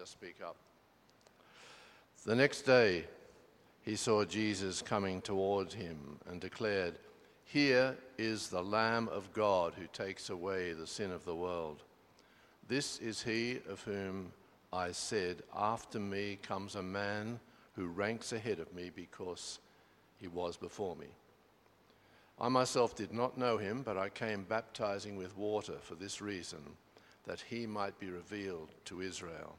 just speak up. The next day, he saw Jesus coming toward him and declared, Here is the Lamb of God who takes away the sin of the world. This is he of whom I said, After me comes a man who ranks ahead of me because he was before me. I myself did not know him, but I came baptizing with water for this reason, that he might be revealed to Israel.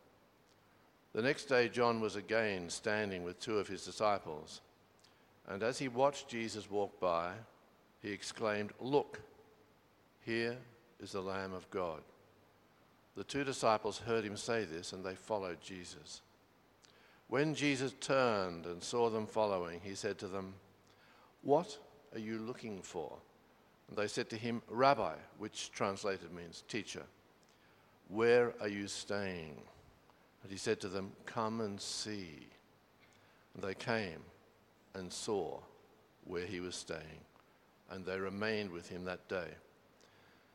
The next day, John was again standing with two of his disciples. And as he watched Jesus walk by, he exclaimed, Look, here is the Lamb of God. The two disciples heard him say this, and they followed Jesus. When Jesus turned and saw them following, he said to them, What are you looking for? And they said to him, Rabbi, which translated means teacher, where are you staying? And he said to them, Come and see. And they came and saw where he was staying, and they remained with him that day.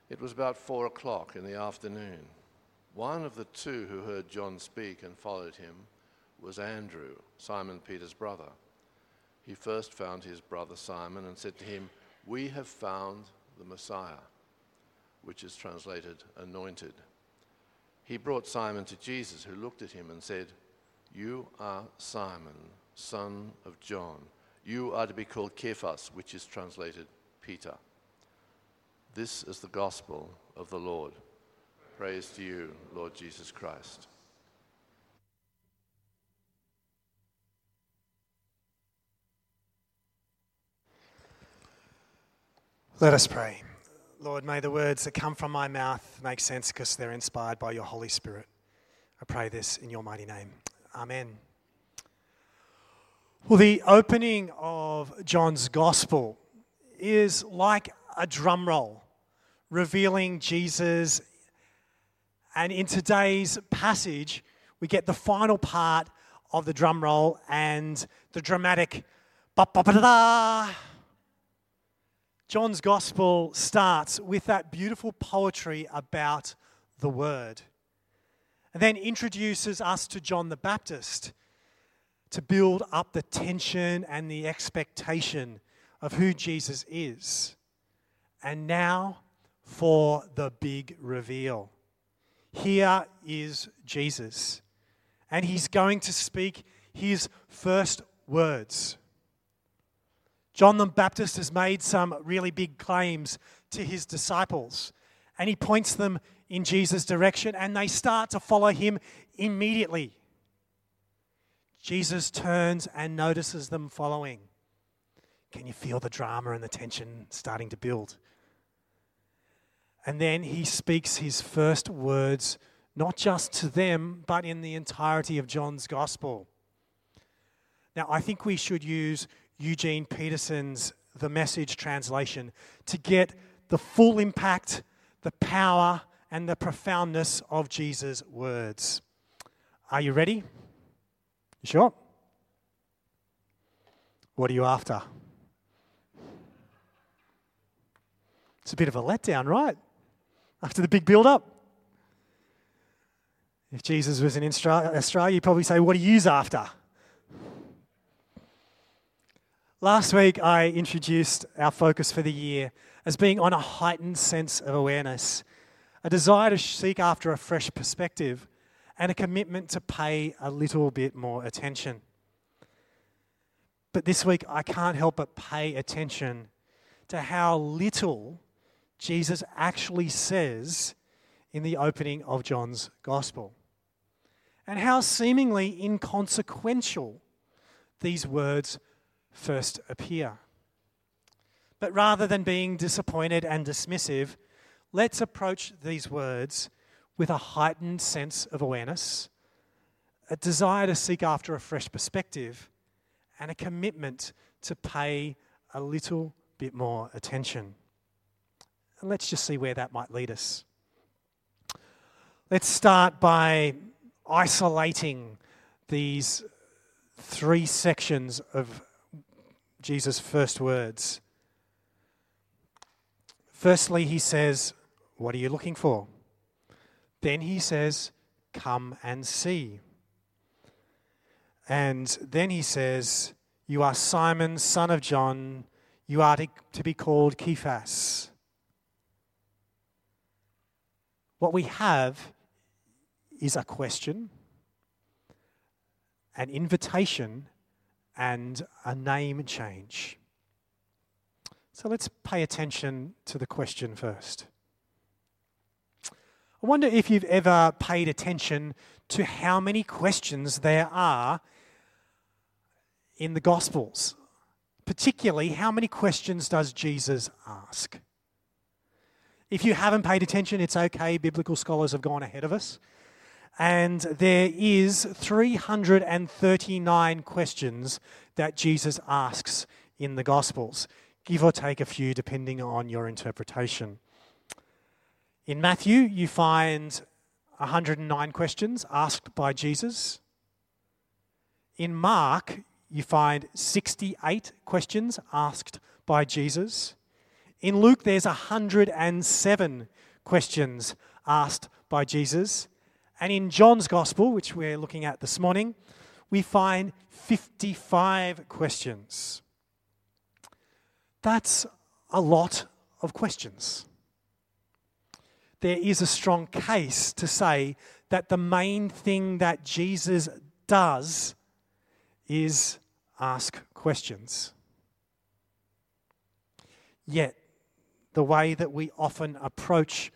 It was about four o'clock in the afternoon. One of the two who heard John speak and followed him was Andrew, Simon Peter's brother. He first found his brother Simon and said to him, We have found the Messiah, which is translated anointed he brought Simon to Jesus, who looked at him and said, You are Simon, son of John. You are to be called Cephas, which is translated Peter. This is the gospel of the Lord. Praise to you, Lord Jesus Christ. Let us pray. Lord, may the words that come from my mouth make sense because they're inspired by your Holy Spirit. I pray this in your mighty name. Amen. Well, the opening of John's Gospel is like a drum roll revealing Jesus. And in today's passage, we get the final part of the drum roll and the dramatic ba ba ba da John's gospel starts with that beautiful poetry about the word, and then introduces us to John the Baptist to build up the tension and the expectation of who Jesus is. And now for the big reveal. Here is Jesus, and he's going to speak his first words. John the Baptist has made some really big claims to his disciples, and he points them in Jesus' direction, and they start to follow him immediately. Jesus turns and notices them following. Can you feel the drama and the tension starting to build? And then he speaks his first words, not just to them, but in the entirety of John's gospel. Now, I think we should use Eugene Peterson's The Message translation to get the full impact, the power, and the profoundness of Jesus' words. Are you ready? You sure? What are you after? It's a bit of a letdown, right? After the big build up. If Jesus was in Australia, you'd probably say, What are you after? Last week, I introduced our focus for the year as being on a heightened sense of awareness, a desire to seek after a fresh perspective, and a commitment to pay a little bit more attention. But this week, I can't help but pay attention to how little Jesus actually says in the opening of John's Gospel, and how seemingly inconsequential these words first appear. But rather than being disappointed and dismissive, let's approach these words with a heightened sense of awareness, a desire to seek after a fresh perspective, and a commitment to pay a little bit more attention. And let's just see where that might lead us. Let's start by isolating these three sections of Jesus' first words. Firstly, he says, What are you looking for? Then he says, Come and see. And then he says, You are Simon, son of John. You are to be called Cephas. What we have is a question, an invitation, and a name change. So let's pay attention to the question first. I wonder if you've ever paid attention to how many questions there are in the Gospels. Particularly, how many questions does Jesus ask? If you haven't paid attention, it's okay. Biblical scholars have gone ahead of us. And there is 339 questions that Jesus asks in the Gospels, give or take a few depending on your interpretation. In Matthew, you find 109 questions asked by Jesus. In Mark, you find 68 questions asked by Jesus. In Luke, there's 107 questions asked by Jesus. And in John's Gospel, which we're looking at this morning, we find 55 questions. That's a lot of questions. There is a strong case to say that the main thing that Jesus does is ask questions. Yet, the way that we often approach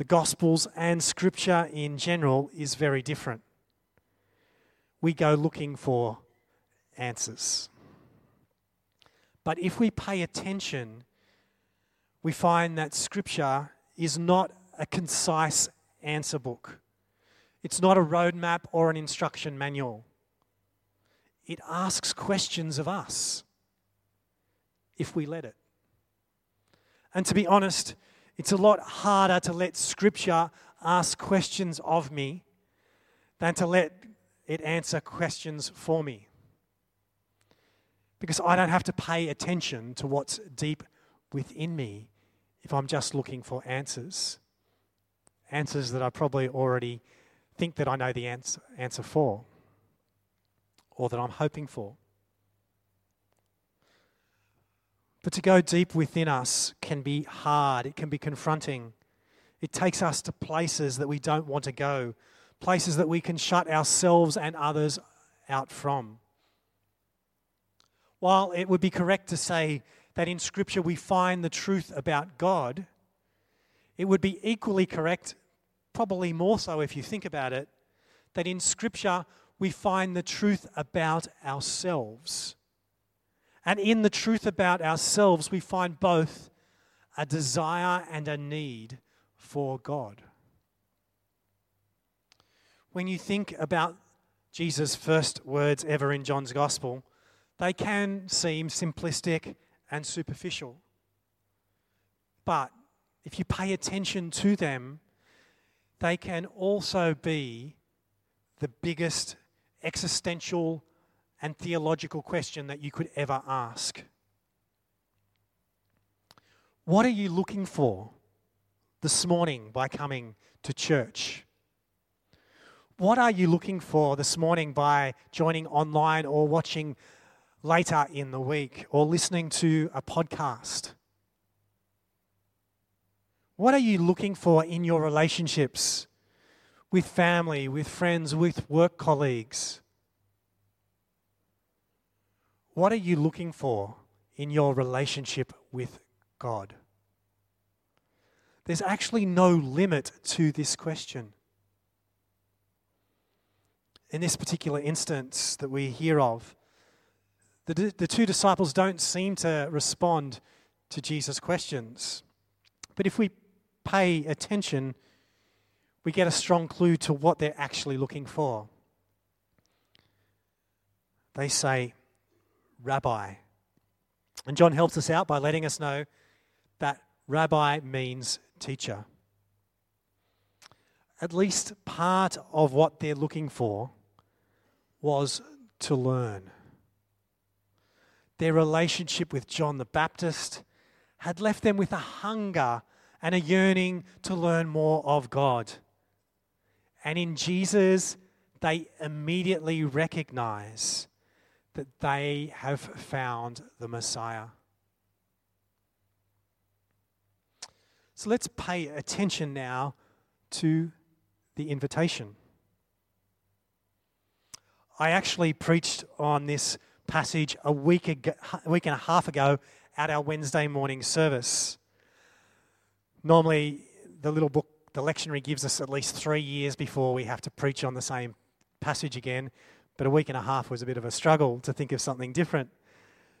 the Gospels and Scripture in general is very different. We go looking for answers. But if we pay attention, we find that Scripture is not a concise answer book. It's not a roadmap or an instruction manual. It asks questions of us if we let it. And to be honest, it's a lot harder to let Scripture ask questions of me than to let it answer questions for me. Because I don't have to pay attention to what's deep within me if I'm just looking for answers. Answers that I probably already think that I know the answer, answer for, or that I'm hoping for. But to go deep within us can be hard, it can be confronting. It takes us to places that we don't want to go, places that we can shut ourselves and others out from. While it would be correct to say that in Scripture we find the truth about God, it would be equally correct, probably more so if you think about it, that in Scripture we find the truth about ourselves. And in the truth about ourselves, we find both a desire and a need for God. When you think about Jesus' first words ever in John's Gospel, they can seem simplistic and superficial. But if you pay attention to them, they can also be the biggest existential and theological question that you could ever ask. What are you looking for this morning by coming to church? What are you looking for this morning by joining online or watching later in the week or listening to a podcast? What are you looking for in your relationships with family, with friends, with work colleagues? What are you looking for in your relationship with God? There's actually no limit to this question. In this particular instance that we hear of, the, the two disciples don't seem to respond to Jesus' questions. But if we pay attention, we get a strong clue to what they're actually looking for. they say, Rabbi. And John helps us out by letting us know that rabbi means teacher. At least part of what they're looking for was to learn. Their relationship with John the Baptist had left them with a hunger and a yearning to learn more of God. And in Jesus, they immediately recognize that they have found the Messiah. So let's pay attention now to the invitation. I actually preached on this passage a week, ago, a week and a half ago at our Wednesday morning service. Normally, the little book, the lectionary, gives us at least three years before we have to preach on the same passage again. But a week and a half was a bit of a struggle to think of something different.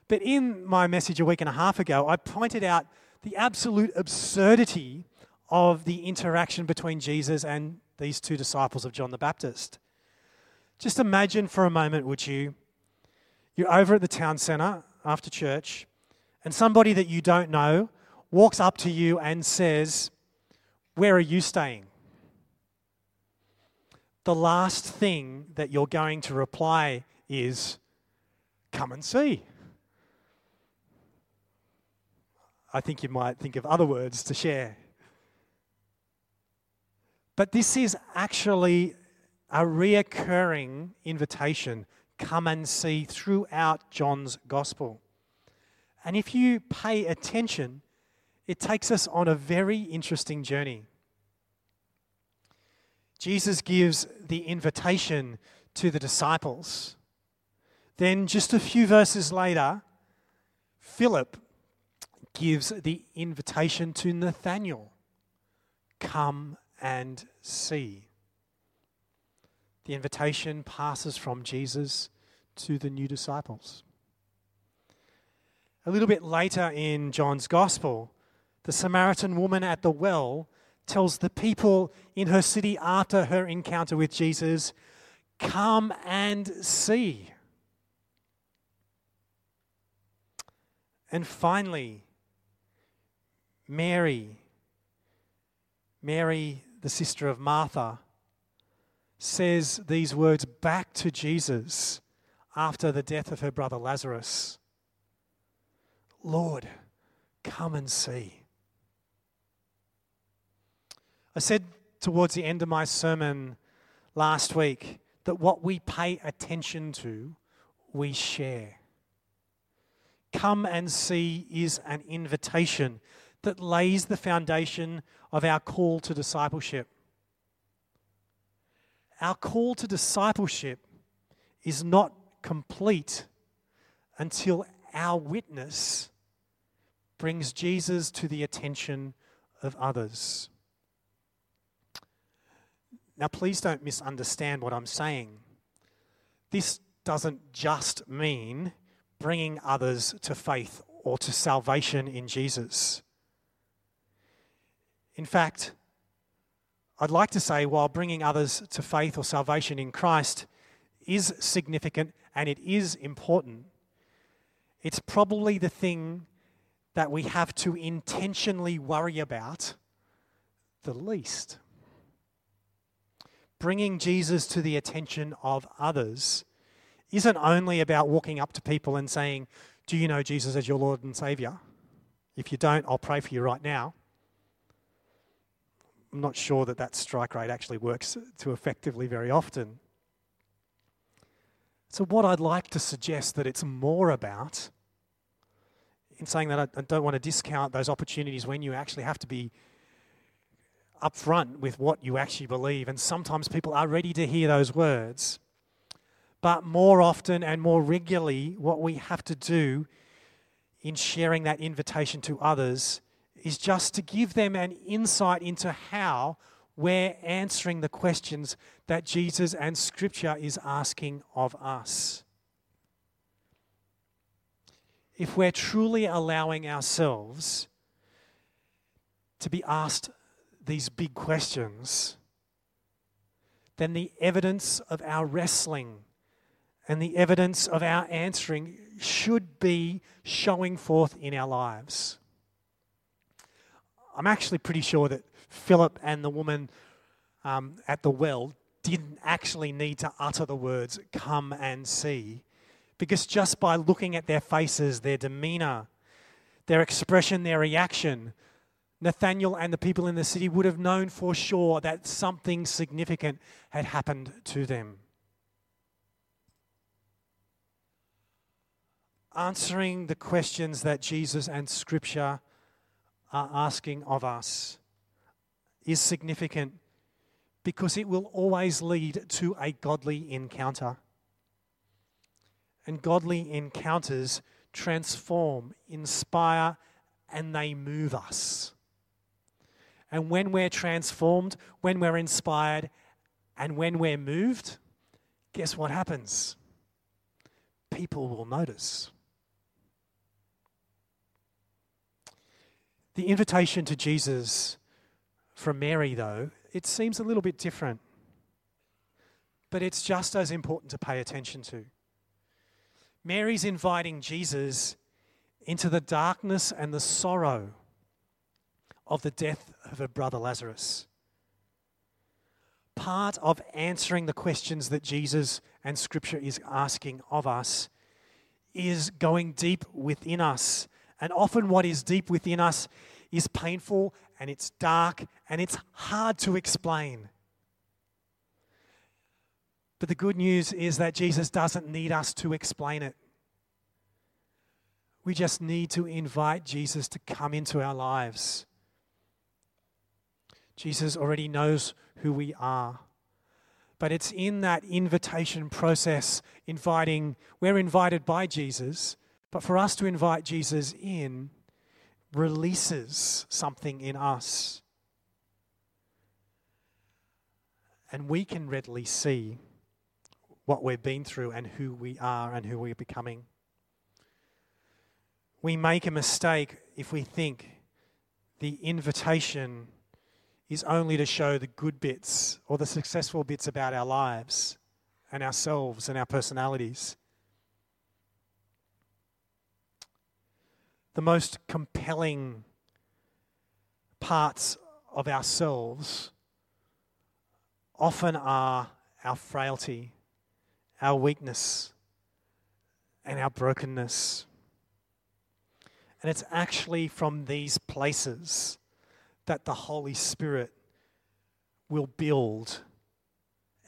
But in my message a week and a half ago, I pointed out the absolute absurdity of the interaction between Jesus and these two disciples of John the Baptist. Just imagine for a moment, would you? You're over at the town centre after church, and somebody that you don't know walks up to you and says, Where are you staying? The last thing that you're going to reply is, Come and see. I think you might think of other words to share. But this is actually a reoccurring invitation come and see throughout John's gospel. And if you pay attention, it takes us on a very interesting journey. Jesus gives the invitation to the disciples. Then, just a few verses later, Philip gives the invitation to Nathanael come and see. The invitation passes from Jesus to the new disciples. A little bit later in John's Gospel, the Samaritan woman at the well tells the people in her city after her encounter with Jesus, Come and see. And finally, Mary, Mary, the sister of Martha, says these words back to Jesus after the death of her brother Lazarus Lord, come and see. I said towards the end of my sermon last week that what we pay attention to, we share. Come and see is an invitation that lays the foundation of our call to discipleship. Our call to discipleship is not complete until our witness brings Jesus to the attention of others. Now, please don't misunderstand what I'm saying. This doesn't just mean bringing others to faith or to salvation in Jesus. In fact, I'd like to say while bringing others to faith or salvation in Christ is significant and it is important, it's probably the thing that we have to intentionally worry about the least. Bringing Jesus to the attention of others isn't only about walking up to people and saying, Do you know Jesus as your Lord and Savior? If you don't, I'll pray for you right now. I'm not sure that that strike rate actually works too effectively very often. So, what I'd like to suggest that it's more about, in saying that I don't want to discount those opportunities when you actually have to be upfront with what you actually believe, and sometimes people are ready to hear those words. But more often and more regularly, what we have to do in sharing that invitation to others is just to give them an insight into how we're answering the questions that Jesus and Scripture is asking of us. If we're truly allowing ourselves to be asked these big questions, then the evidence of our wrestling and the evidence of our answering should be showing forth in our lives. I'm actually pretty sure that Philip and the woman um, at the well didn't actually need to utter the words, come and see, because just by looking at their faces, their demeanor, their expression, their reaction, Nathanael and the people in the city would have known for sure that something significant had happened to them. Answering the questions that Jesus and Scripture are asking of us is significant because it will always lead to a godly encounter. And godly encounters transform, inspire, and they move us. And when we're transformed, when we're inspired, and when we're moved, guess what happens? People will notice. The invitation to Jesus from Mary, though, it seems a little bit different. But it's just as important to pay attention to. Mary's inviting Jesus into the darkness and the sorrow of the death of her brother Lazarus. Part of answering the questions that Jesus and Scripture is asking of us is going deep within us. And often, what is deep within us is painful and it's dark and it's hard to explain. But the good news is that Jesus doesn't need us to explain it. We just need to invite Jesus to come into our lives. Jesus already knows who we are. But it's in that invitation process, inviting, we're invited by Jesus, but for us to invite Jesus in releases something in us. And we can readily see what we've been through and who we are and who we're becoming. We make a mistake if we think the invitation is only to show the good bits or the successful bits about our lives and ourselves and our personalities. The most compelling parts of ourselves often are our frailty, our weakness, and our brokenness. And it's actually from these places that the Holy Spirit will build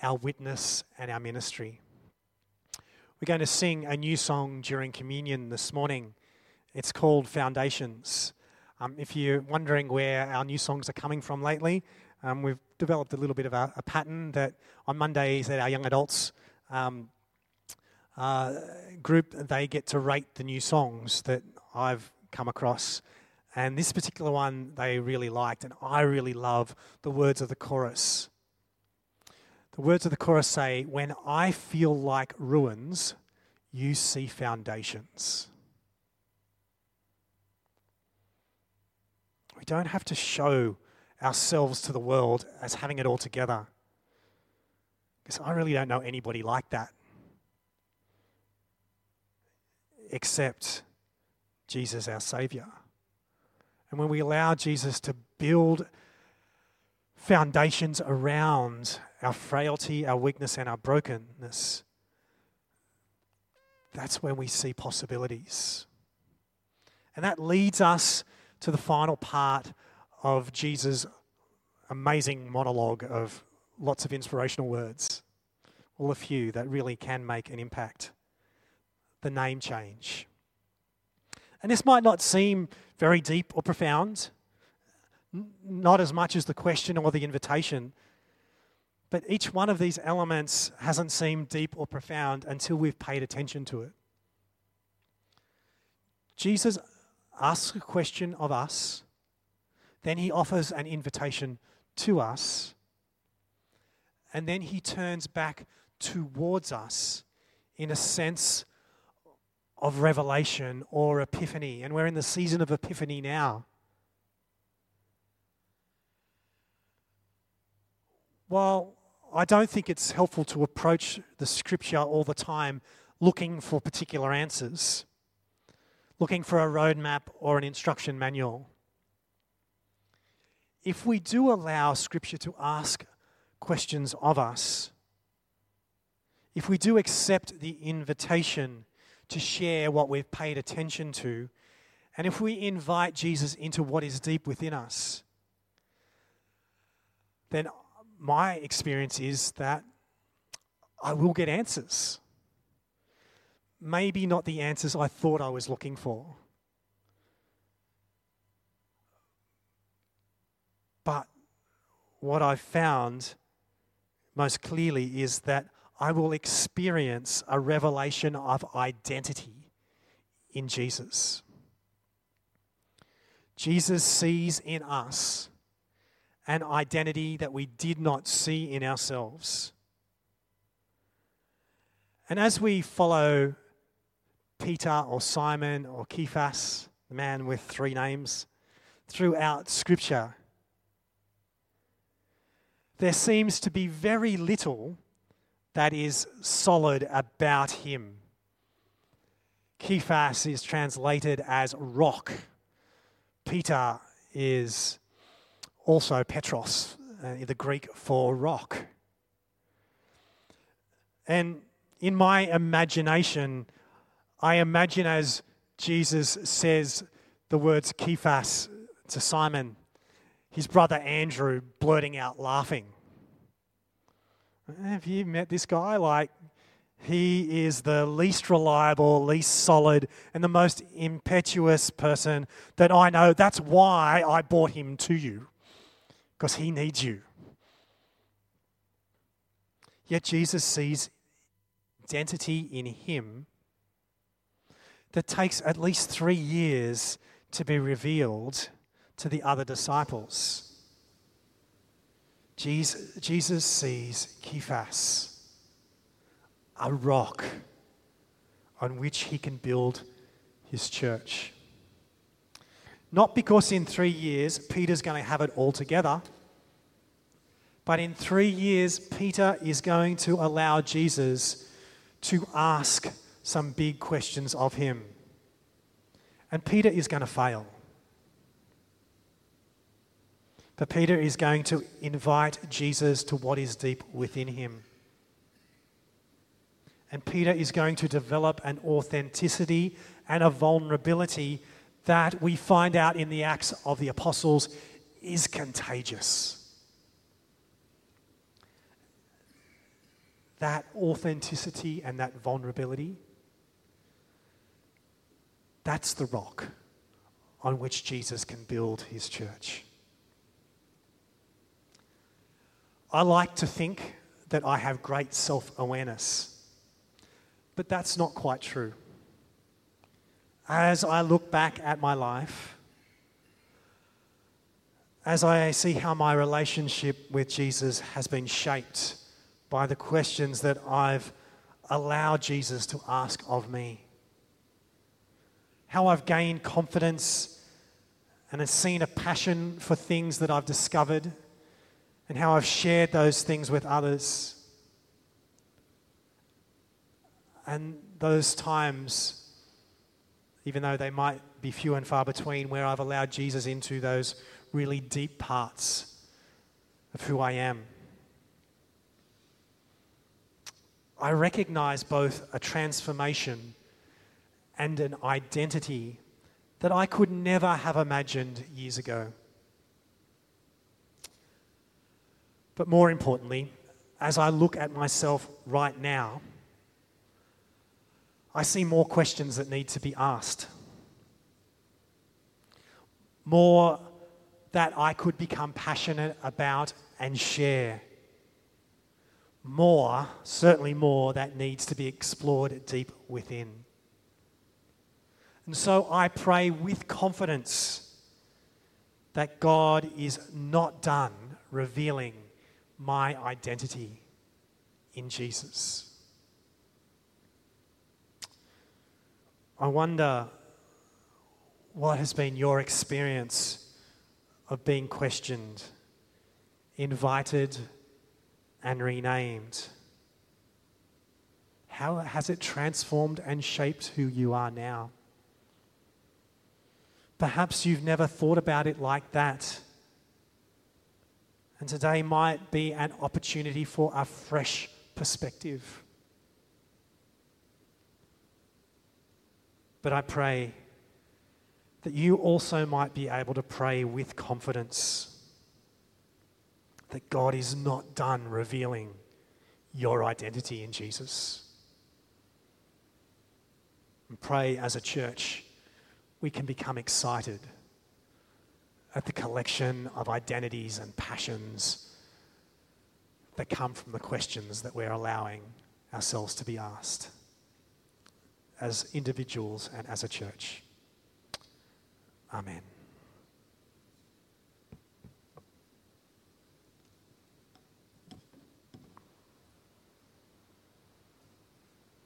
our witness and our ministry. We're going to sing a new song during communion this morning. It's called Foundations. Um, if you're wondering where our new songs are coming from lately, um, we've developed a little bit of a, a, pattern that on Mondays at our young adults um, uh, group, they get to rate the new songs that I've come across. And this particular one they really liked, and I really love the words of the chorus. The words of the chorus say, When I feel like ruins, you see foundations. We don't have to show ourselves to the world as having it all together. Because I really don't know anybody like that. Except Jesus, our Savior. And when we allow Jesus to build foundations around our frailty, our weakness, and our brokenness, that's when we see possibilities. And that leads us to the final part of Jesus' amazing monologue of lots of inspirational words. Well, a few that really can make an impact. The name change. And this might not seem very deep or profound, not as much as the question or the invitation, but each one of these elements hasn't seemed deep or profound until we've paid attention to it. Jesus asks a question of us, then he offers an invitation to us, and then he turns back towards us in a sense of revelation or epiphany. And we're in the season of epiphany now. While I don't think it's helpful to approach the scripture all the time looking for particular answers, looking for a roadmap or an instruction manual. If we do allow scripture to ask questions of us, if we do accept the invitation to share what we've paid attention to, and if we invite Jesus into what is deep within us, then my experience is that I will get answers. Maybe not the answers I thought I was looking for. But what I've found most clearly is that I will experience a revelation of identity in Jesus. Jesus sees in us an identity that we did not see in ourselves. And as we follow Peter or Simon or Cephas, the man with three names, throughout Scripture, there seems to be very little that is solid about him. Kephas is translated as rock. Peter is also Petros, uh, the Greek for rock. And in my imagination, I imagine as Jesus says the words Kephas to Simon, his brother Andrew blurting out laughing. Have you met this guy? Like, he is the least reliable, least solid, and the most impetuous person that I know. That's why I brought him to you because he needs you. Yet Jesus sees identity in him that takes at least three years to be revealed to the other disciples. Jesus, Jesus sees Cephas, a rock on which he can build his church. Not because in three years Peter's going to have it all together, but in three years, Peter is going to allow Jesus to ask some big questions of him. And Peter is going to fail. But Peter is going to invite Jesus to what is deep within him. And Peter is going to develop an authenticity and a vulnerability that we find out in the Acts of the Apostles is contagious. That authenticity and that vulnerability, that's the rock on which Jesus can build his church. I like to think that I have great self awareness, but that's not quite true. As I look back at my life, as I see how my relationship with Jesus has been shaped by the questions that I've allowed Jesus to ask of me, how I've gained confidence and have seen a passion for things that I've discovered, and how I've shared those things with others. And those times even though they might be few and far between, where I've allowed Jesus into those really deep parts of who I am. I recognize both a transformation and an identity that I could never have imagined years ago. But more importantly, as I look at myself right now, I see more questions that need to be asked. More that I could become passionate about and share. More, certainly more, that needs to be explored deep within. And so I pray with confidence that God is not done revealing my identity in Jesus. I wonder what has been your experience of being questioned, invited, and renamed? How has it transformed and shaped who you are now? Perhaps you've never thought about it like that. And today might be an opportunity for a fresh perspective. But I pray that you also might be able to pray with confidence that God is not done revealing your identity in Jesus. And pray as a church we can become excited at the collection of identities and passions that come from the questions that we're allowing ourselves to be asked as individuals and as a church. Amen.